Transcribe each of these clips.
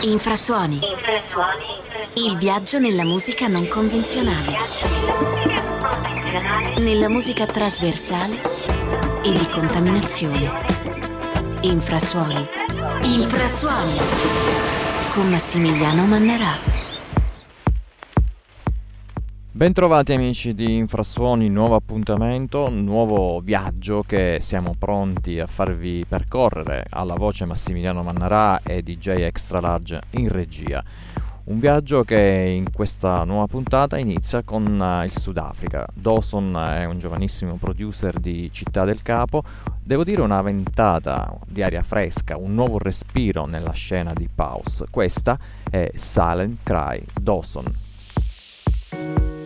Infrasuoni. Il viaggio nella musica non convenzionale. Nella musica trasversale e di contaminazione. Infrasuoni. Infrasuoni. Con Massimiliano Mannarà. Bentrovati amici di Infrasuoni, nuovo appuntamento, nuovo viaggio che siamo pronti a farvi percorrere alla voce Massimiliano Mannarà e DJ Extra Large in regia. Un viaggio che in questa nuova puntata inizia con uh, il Sudafrica. Dawson è un giovanissimo producer di Città del Capo, devo dire una ventata di aria fresca, un nuovo respiro nella scena di Pause. Questa è Silent Cry Dawson.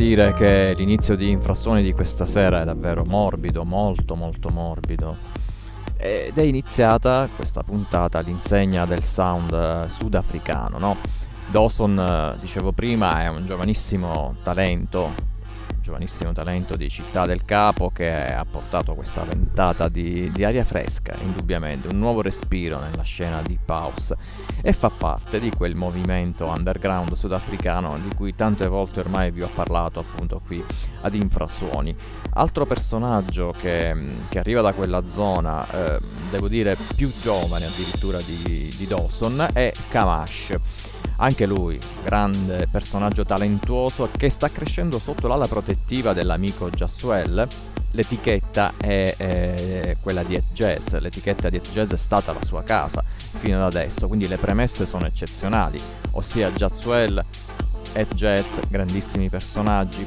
Dire che l'inizio di Infrastuoni di questa sera è davvero morbido, molto molto morbido. Ed è iniziata questa puntata all'insegna del sound eh, sudafricano, no? Dawson, eh, dicevo prima, è un giovanissimo talento, giovanissimo talento di Città del Capo che ha portato questa ventata di, di aria fresca, indubbiamente, un nuovo respiro nella scena di House e fa parte di quel movimento underground sudafricano di cui tante volte ormai vi ho parlato appunto qui ad Infrasuoni. Altro personaggio che, che arriva da quella zona, eh, devo dire più giovane addirittura di, di Dawson, è Kamash anche lui, grande personaggio talentuoso che sta crescendo sotto l'ala protettiva dell'amico Jaswell. L'etichetta è eh, quella di Ed Jazz, l'etichetta di Ed Jazz è stata la sua casa fino ad adesso, quindi le premesse sono eccezionali, ossia Jaswell, Ed Jazz, grandissimi personaggi.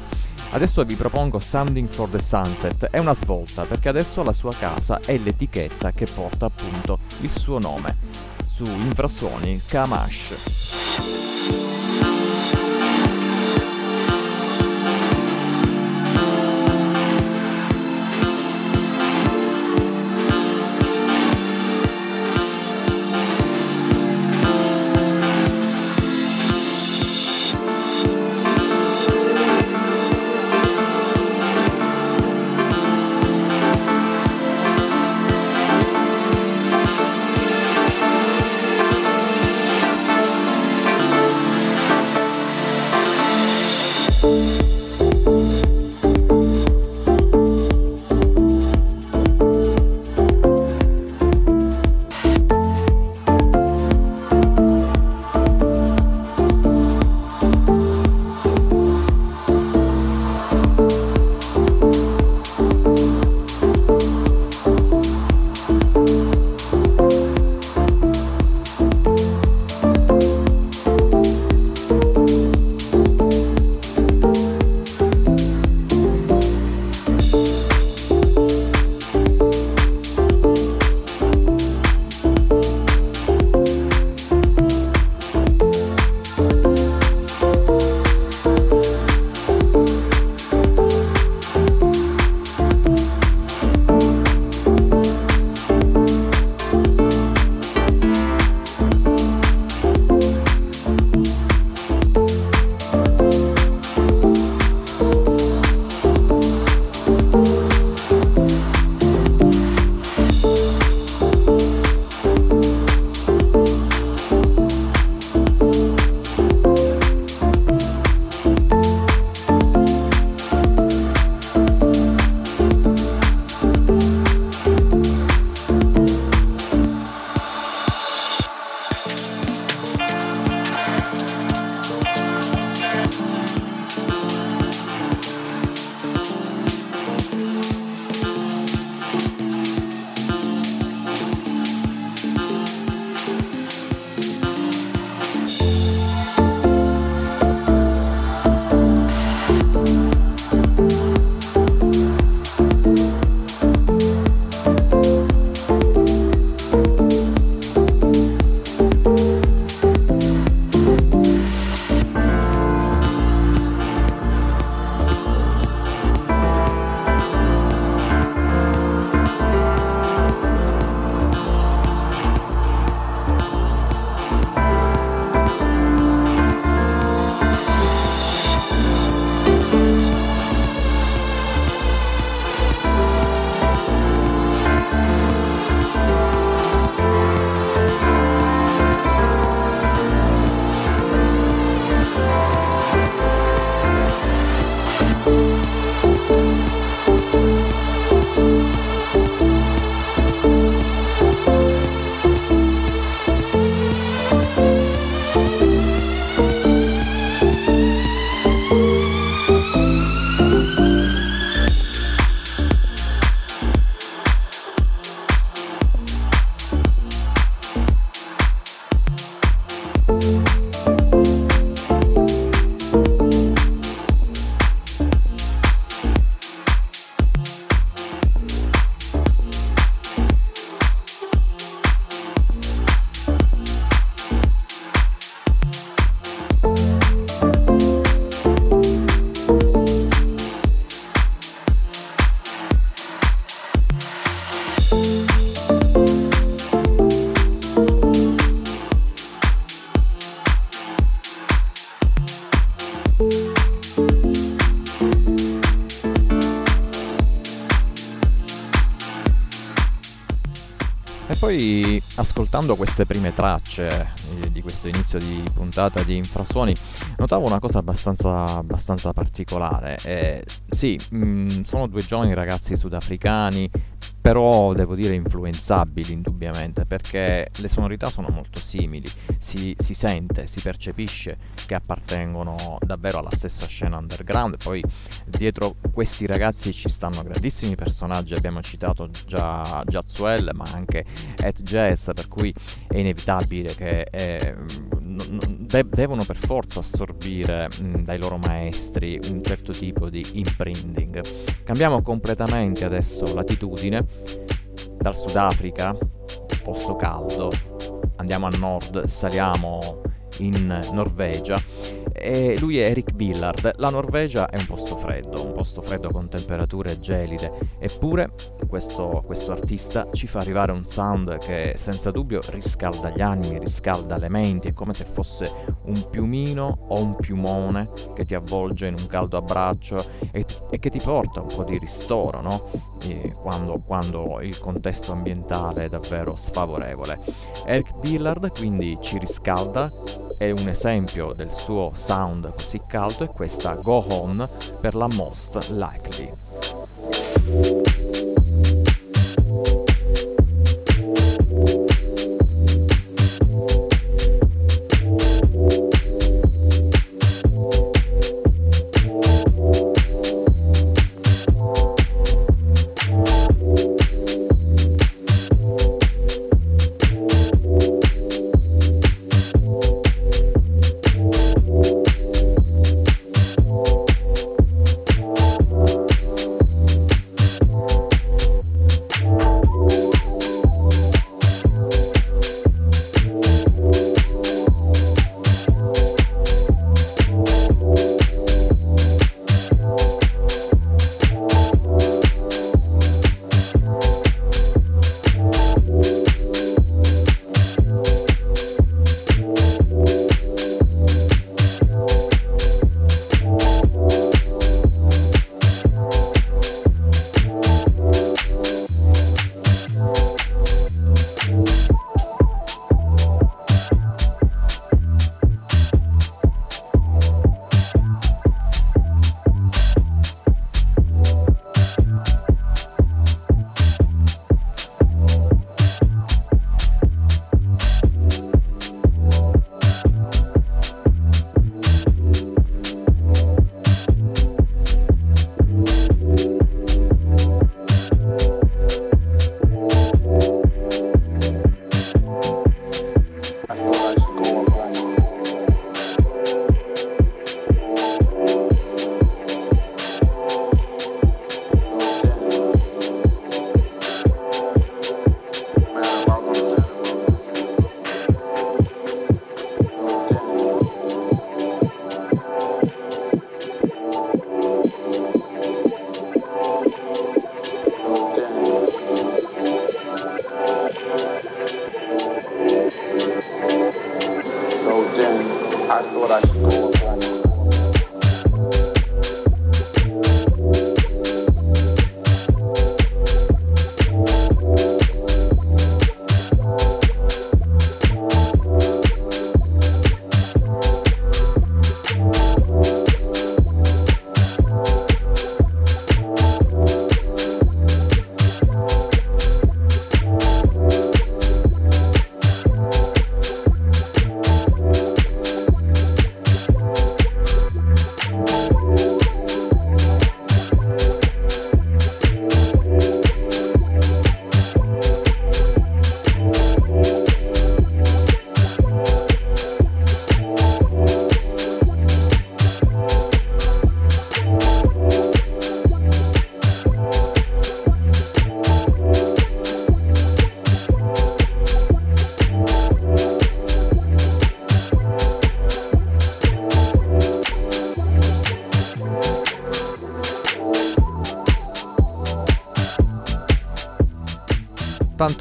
Adesso vi propongo Sounding for the Sunset, è una svolta perché adesso la sua casa è l'etichetta che porta appunto il suo nome. Su Infrasuoni Kamash. Ascoltando queste prime tracce eh, di questo inizio di puntata di Infrasuoni notavo una cosa abbastanza, abbastanza particolare. Eh, sì, mh, mm, sono due giovani ragazzi sudafricani però devo dire influenzabili indubbiamente perché le sonorità sono molto simili, si, si, sente, si percepisce che appartengono davvero alla stessa scena underground, poi dietro questi ragazzi ci stanno grandissimi personaggi, abbiamo citato già Jazzuel ma anche Ed Jazz, per cui è inevitabile che eh, de- devono per forza assorbire mh, dai loro maestri un certo tipo di imprinting. Cambiamo completamente adesso latitudine dal Sudafrica, posto caldo, andiamo a nord, saliamo in Norvegia e lui è Eric Billard. La Norvegia è un posto freddo, un posto freddo con temperature gelide, eppure questo, questo artista ci fa arrivare un sound che senza dubbio riscalda gli animi, riscalda le menti, è come se fosse un piumino o un piumone che ti avvolge in un caldo abbraccio e, e che ti porta un po' di ristoro, no? Quando, quando, il contesto ambientale è davvero sfavorevole. Eric Billard quindi ci riscalda e un esempio del suo sound così caldo è questa Go On per la Most Likely.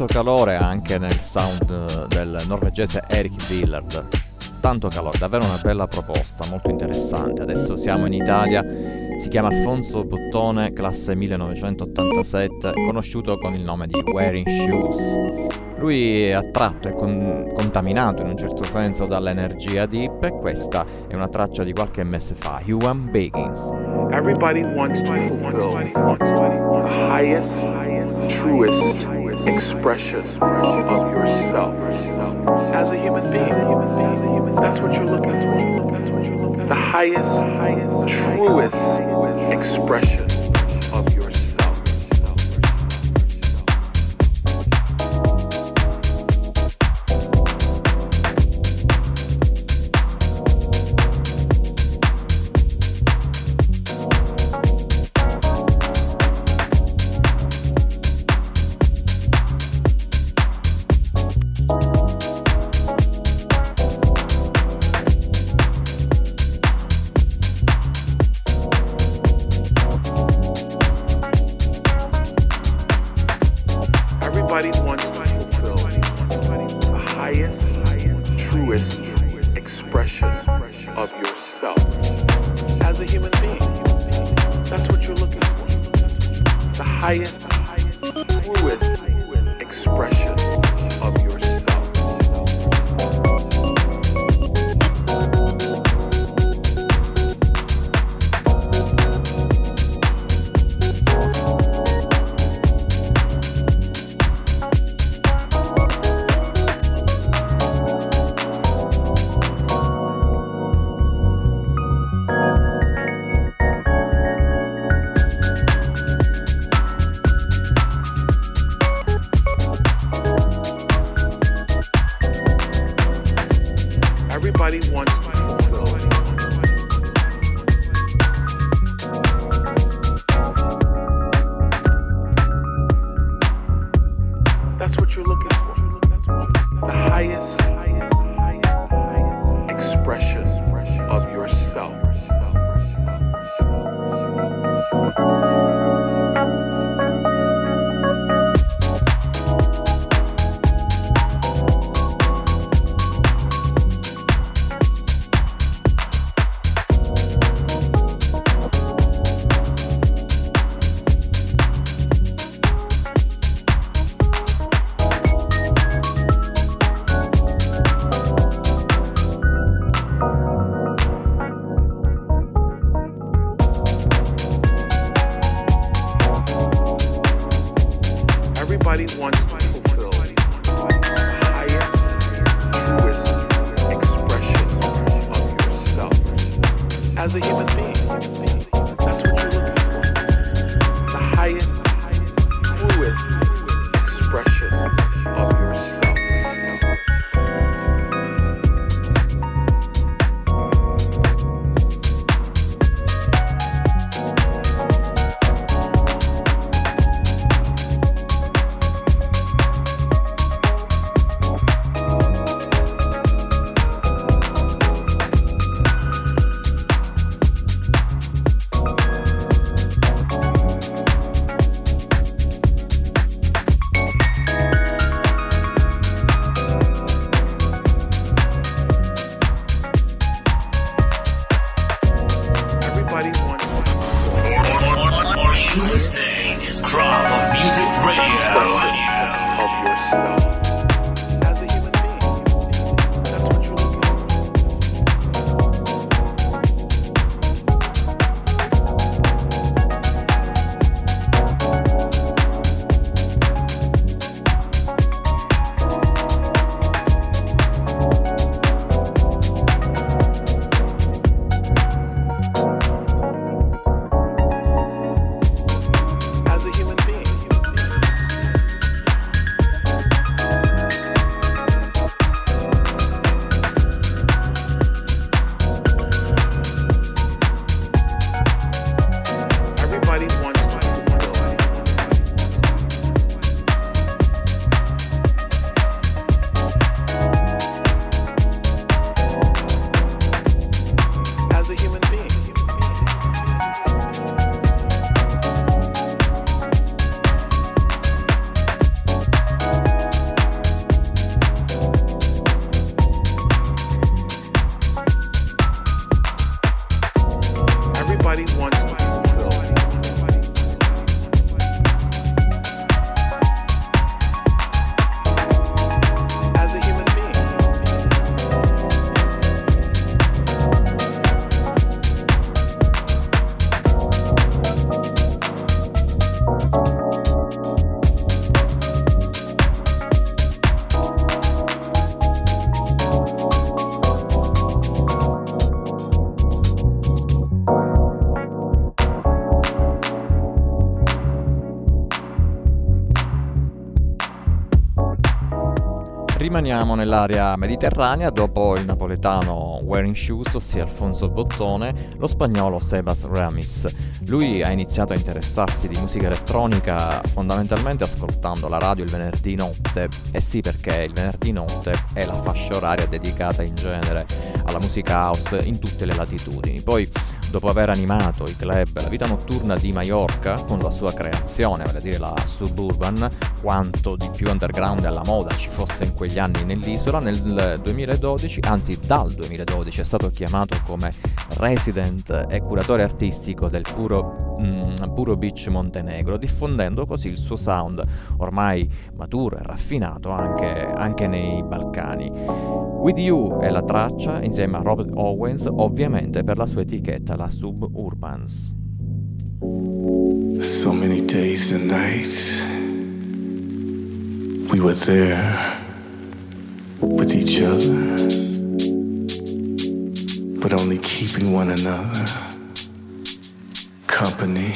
Tanto calore anche nel sound eh, del norvegese Eric Billard. Tanto calore, davvero una bella proposta, molto interessante. Adesso siamo in Italia, si chiama Alfonso Bottone, classe 1987, conosciuto con il nome di Wearing Shoes. Lui è attratto e con- contaminato in un certo senso dall'energia deep e questa è una traccia di qualche mese fa, Human Begins. Everybody wants to fulfill the highest, truest expression of yourself as a human being. That's what you're looking for. The highest, truest expression rimaniamo nell'area mediterranea, dopo il napoletano Wearing Shoes, ossia Alfonso Bottone, lo spagnolo Sebas Ramis. Lui ha iniziato a interessarsi di musica elettronica fondamentalmente ascoltando la radio il venerdì notte, e sì perché il venerdì notte è la fascia oraria dedicata in genere alla musica house in tutte le latitudini. Poi dopo aver animato i club La vita notturna di Mallorca con la sua creazione, vale a dire la Suburban, quanto di più underground alla moda ci fosse in quegli anni nell'isola, nel 2012, anzi dal 2012 è stato chiamato come resident e curatore artistico del Puro, mm, Puro Beach Montenegro, diffondendo così il suo sound ormai maturo e raffinato anche, anche nei Balcani. With You è la traccia insieme a Robert Owens, ovviamente per la sua etichetta, la Suburbans. So many days and nights we were there with each other, but only keeping one another company.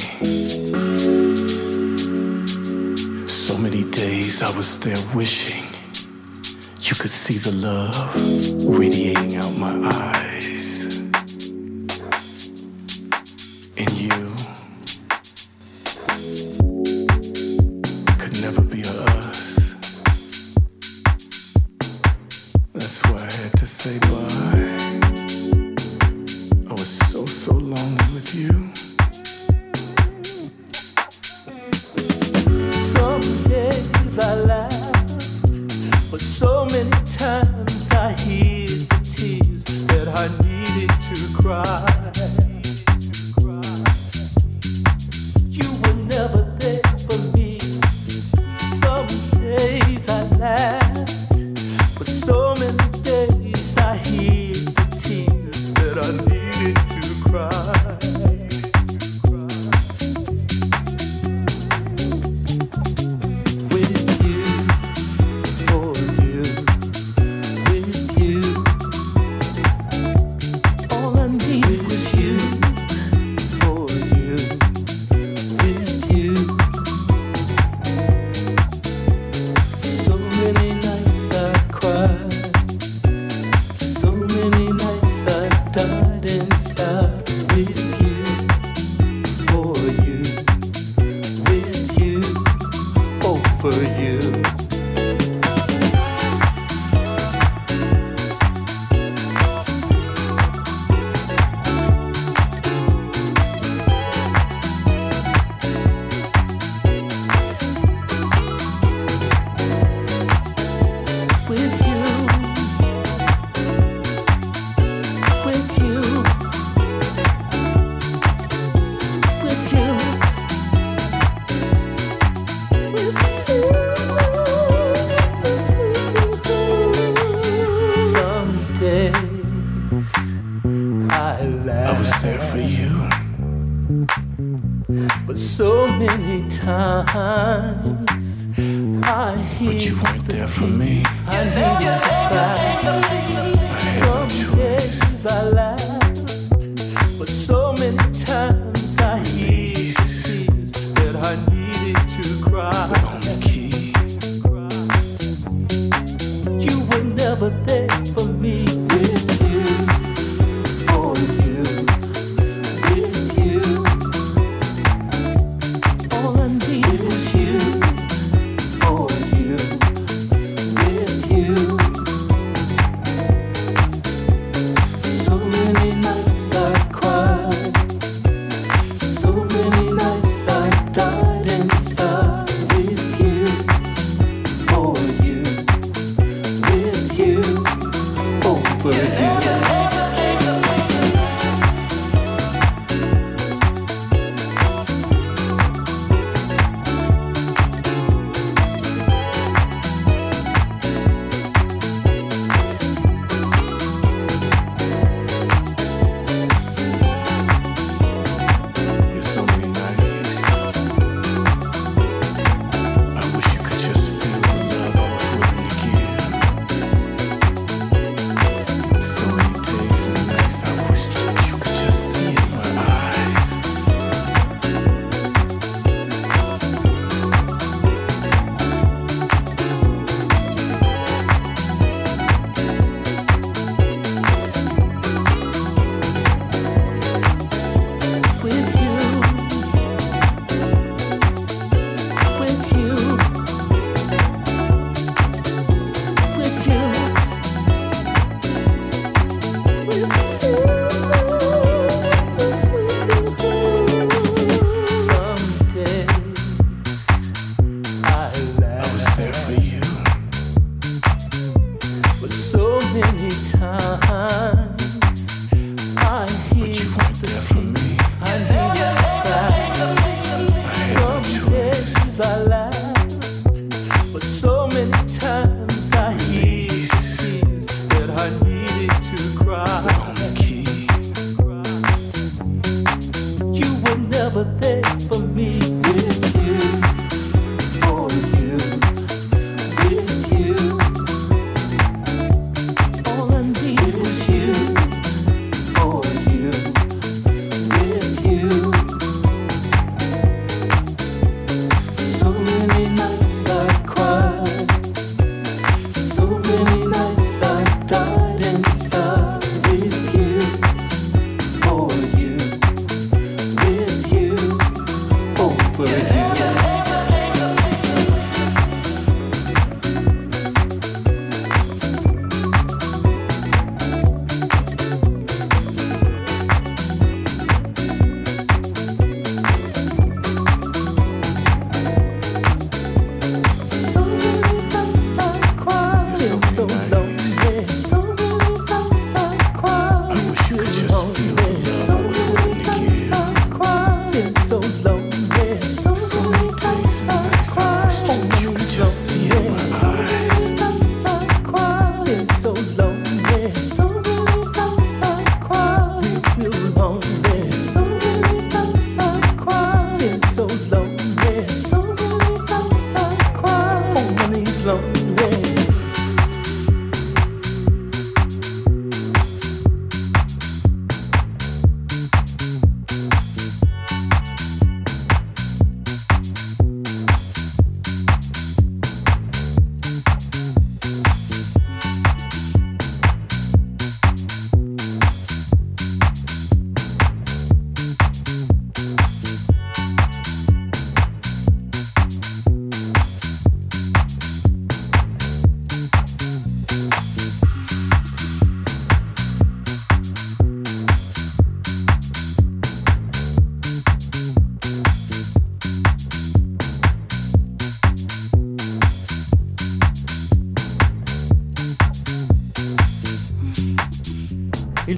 So many days I was there wishing you could see the love radiating out my eyes.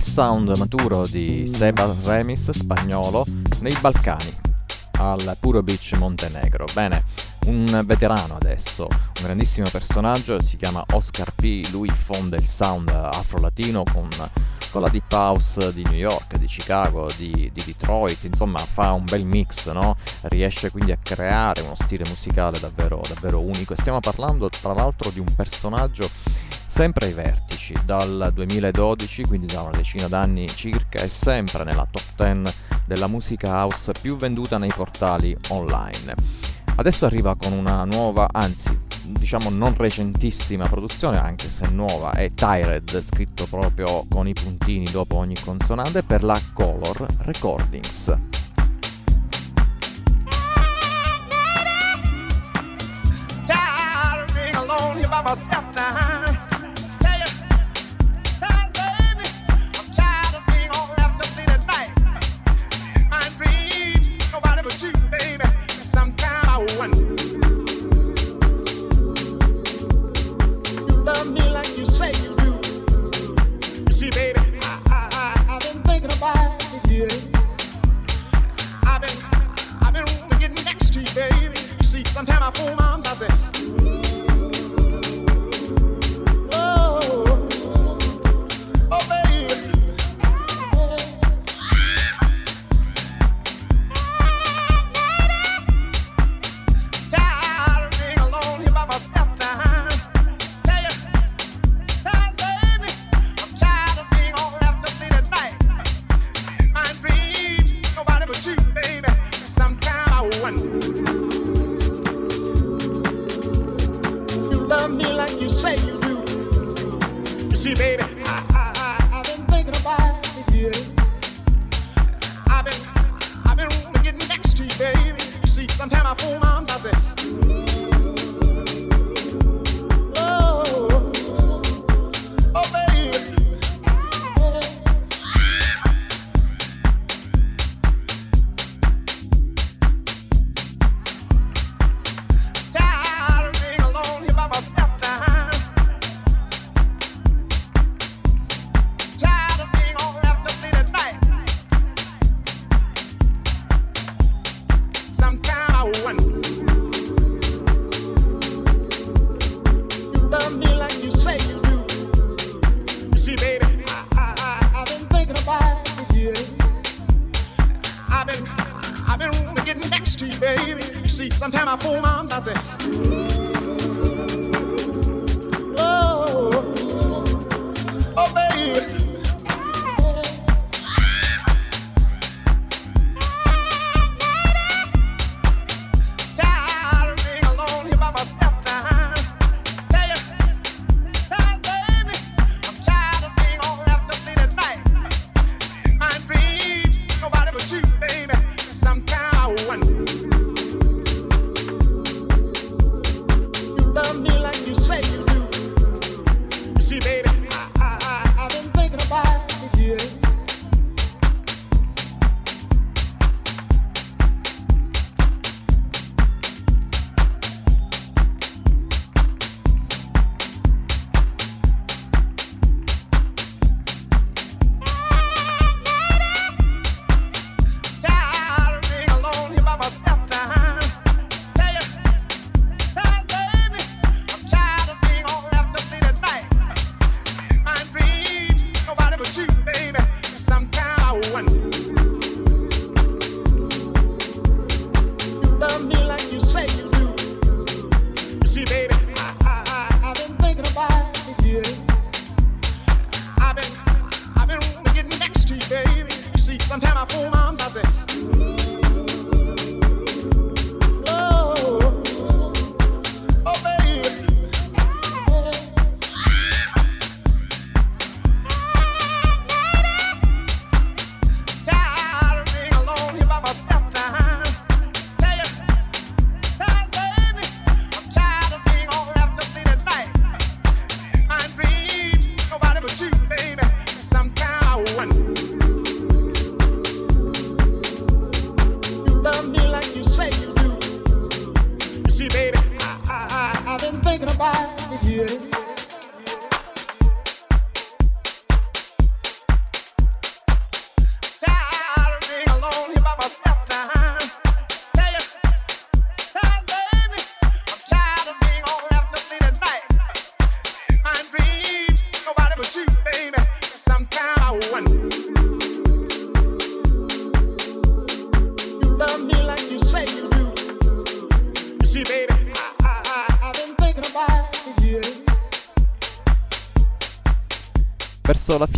Il sound maturo di Seba Remis spagnolo nei Balcani, al Puro Beach Montenegro. Bene, un veterano adesso, un grandissimo personaggio, si chiama Oscar P. Lui fonda il sound afro-latino con, con la deep house di New York, di Chicago, di, di Detroit, insomma fa un bel mix, no? riesce quindi a creare uno stile musicale davvero, davvero unico. E stiamo parlando tra l'altro di un personaggio sempre ai vertici, dal 2012, quindi da una decina d'anni circa, è sempre nella top 10 della musica house più venduta nei portali online. Adesso arriva con una nuova, anzi diciamo non recentissima produzione, anche se nuova, è Tired, scritto proprio con i puntini dopo ogni consonante per la Color Recordings. Myself now. Sometimes I fool my mother.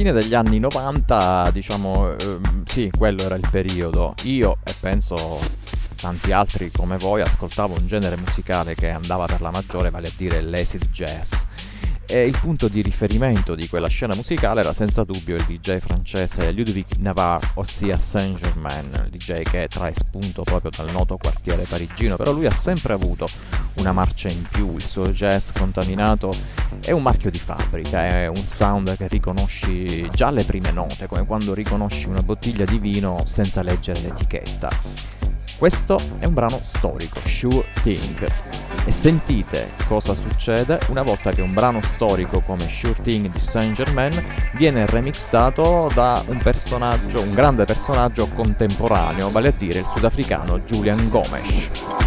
Fine degli anni 90, diciamo, ehm, sì, quello era il periodo. Io e penso tanti altri come voi ascoltavo un genere musicale che andava per la maggiore, vale a dire l'acid jazz e il punto di riferimento di quella scena musicale era senza dubbio il DJ francese Ludovic Navarre, ossia Saint-Germain, il DJ che trae spunto proprio dal noto quartiere parigino, però lui ha sempre avuto una marcia in più, il suo jazz contaminato è un marchio di fabbrica, è un sound che riconosci già alle prime note, come quando riconosci una bottiglia di vino senza leggere l'etichetta. Questo è un brano storico, Sure Thing. E sentite cosa succede una volta che un brano storico come Sure Thing di Saint Germain viene remixato da un personaggio, un grande personaggio contemporaneo, vale a dire il sudafricano Julian Gomes.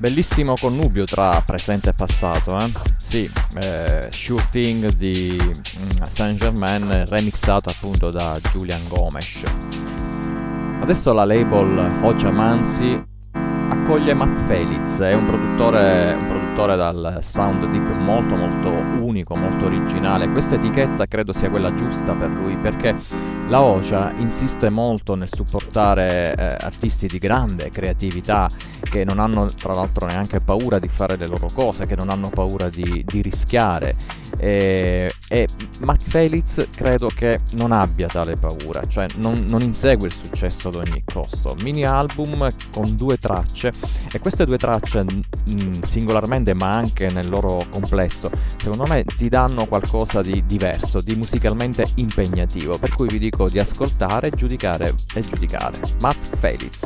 Bellissimo connubio tra presente e passato, eh? Sì, eh, Sure Thing di mm, Saint Germain remixato appunto da Julian Gomes. Adesso la label Hoja Manzi accoglie Matt Felix, è un produttore, un produttore dal sound deep molto molto unico, molto originale. Questa etichetta credo sia quella giusta per lui perché la OCA insiste molto nel supportare eh, artisti di grande creatività che non hanno tra l'altro neanche paura di fare le loro cose, che non hanno paura di, di rischiare. E, e, Matt Felix credo che non abbia tale paura, cioè non, non insegue il successo ad ogni costo. Mini album con due tracce e queste due tracce mh, singolarmente ma anche nel loro complesso secondo me ti danno qualcosa di diverso, di musicalmente impegnativo, per cui vi dico di ascoltare, giudicare e giudicare. Matt Felix.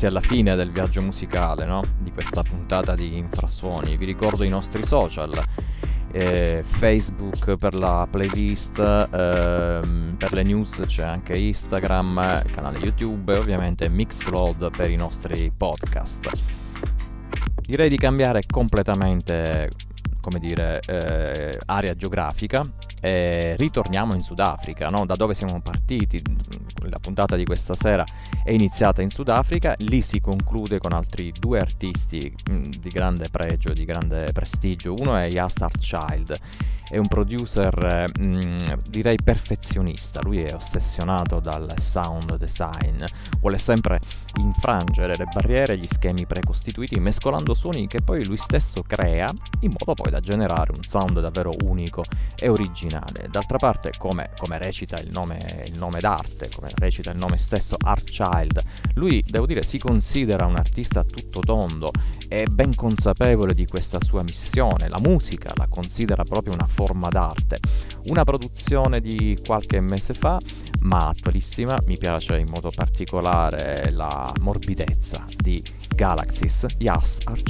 Quasi alla fine del viaggio musicale, no? Di questa puntata di Infrasuoni. Vi ricordo i nostri social. Eh, Facebook per la playlist, ehm, per le news c'è anche Instagram, canale YouTube e ovviamente Mixcloud per i nostri podcast. Direi di cambiare completamente, come dire, eh, area geografica e ritorniamo in Sudafrica, no? da dove siamo partiti. La puntata di questa sera è iniziata in Sudafrica, lì si conclude con altri due artisti mh, mm, di grande pregio, di grande prestigio. Uno è Yas Child, è un producer mh, mm, direi perfezionista, lui è ossessionato dal sound design, vuole sempre infrangere le barriere gli schemi precostituiti mescolando suoni che poi lui stesso crea in modo poi da generare un sound davvero unico e originale. D'altra parte, come, come recita il nome, il nome d'arte, come recita il nome stesso Art Child, lui devo dire si considera un artista tutto tondo, è ben consapevole di questa sua missione, la musica la considera proprio una forma d'arte. Una produzione di qualche mese fa, ma attualissima, mi piace in modo particolare la morbidezza di Galaxy's Yes Our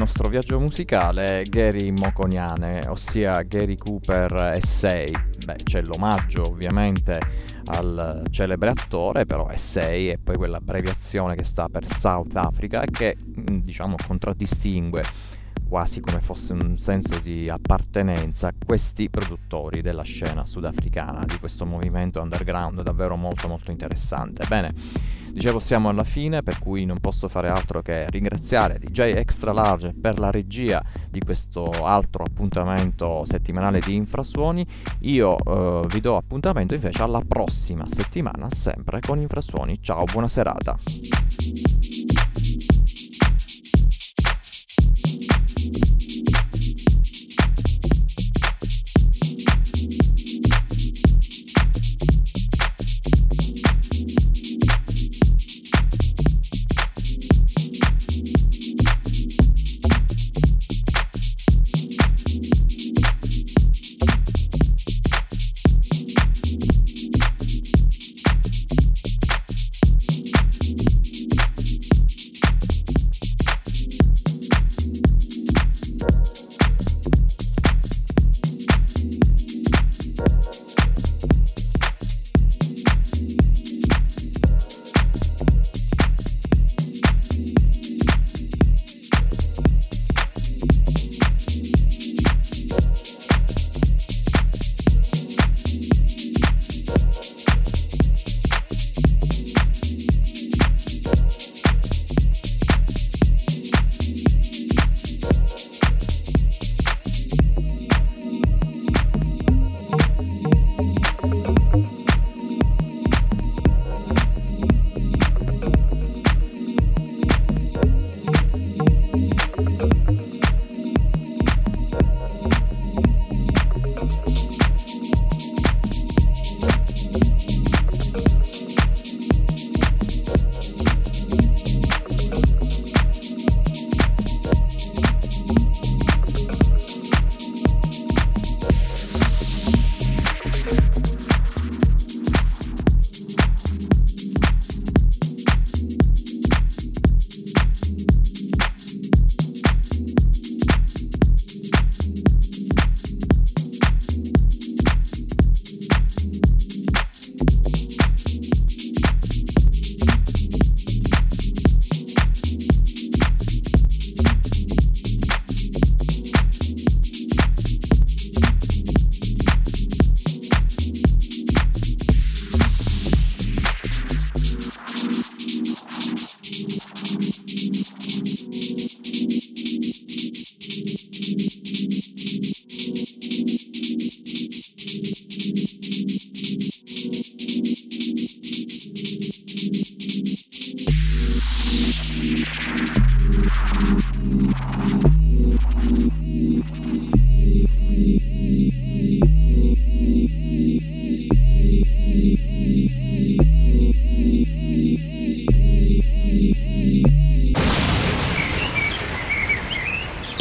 nostro viaggio musicale Gary Moconiane, ossia Gary Cooper Essay. Beh, c'è l'omaggio ovviamente al celebre attore, però è poi quell'abbreviazione che sta per South Africa e che diciamo contraddistingue quasi come fosse un senso di appartenenza a questi produttori della scena sudafricana, di questo movimento underground davvero molto molto interessante. Bene, dicevo siamo alla fine, per cui non posso fare altro che ringraziare DJ Extra Large per la regia di questo altro appuntamento settimanale di Infrasuoni. Io eh, vi do appuntamento invece alla prossima settimana, sempre con Infrasuoni. Ciao, buona serata.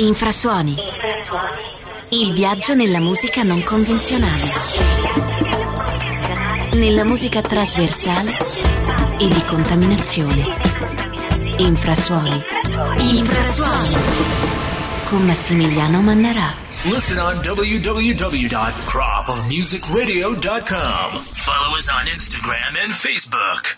Infrasuoni. Il viaggio nella musica non convenzionale. Nella musica trasversale e di contaminazione. Infrasuoni. Infrasuoni. Con Massimiliano Mannarà. Listen on www.cropofmusicradio.com. Follow us on Instagram and Facebook.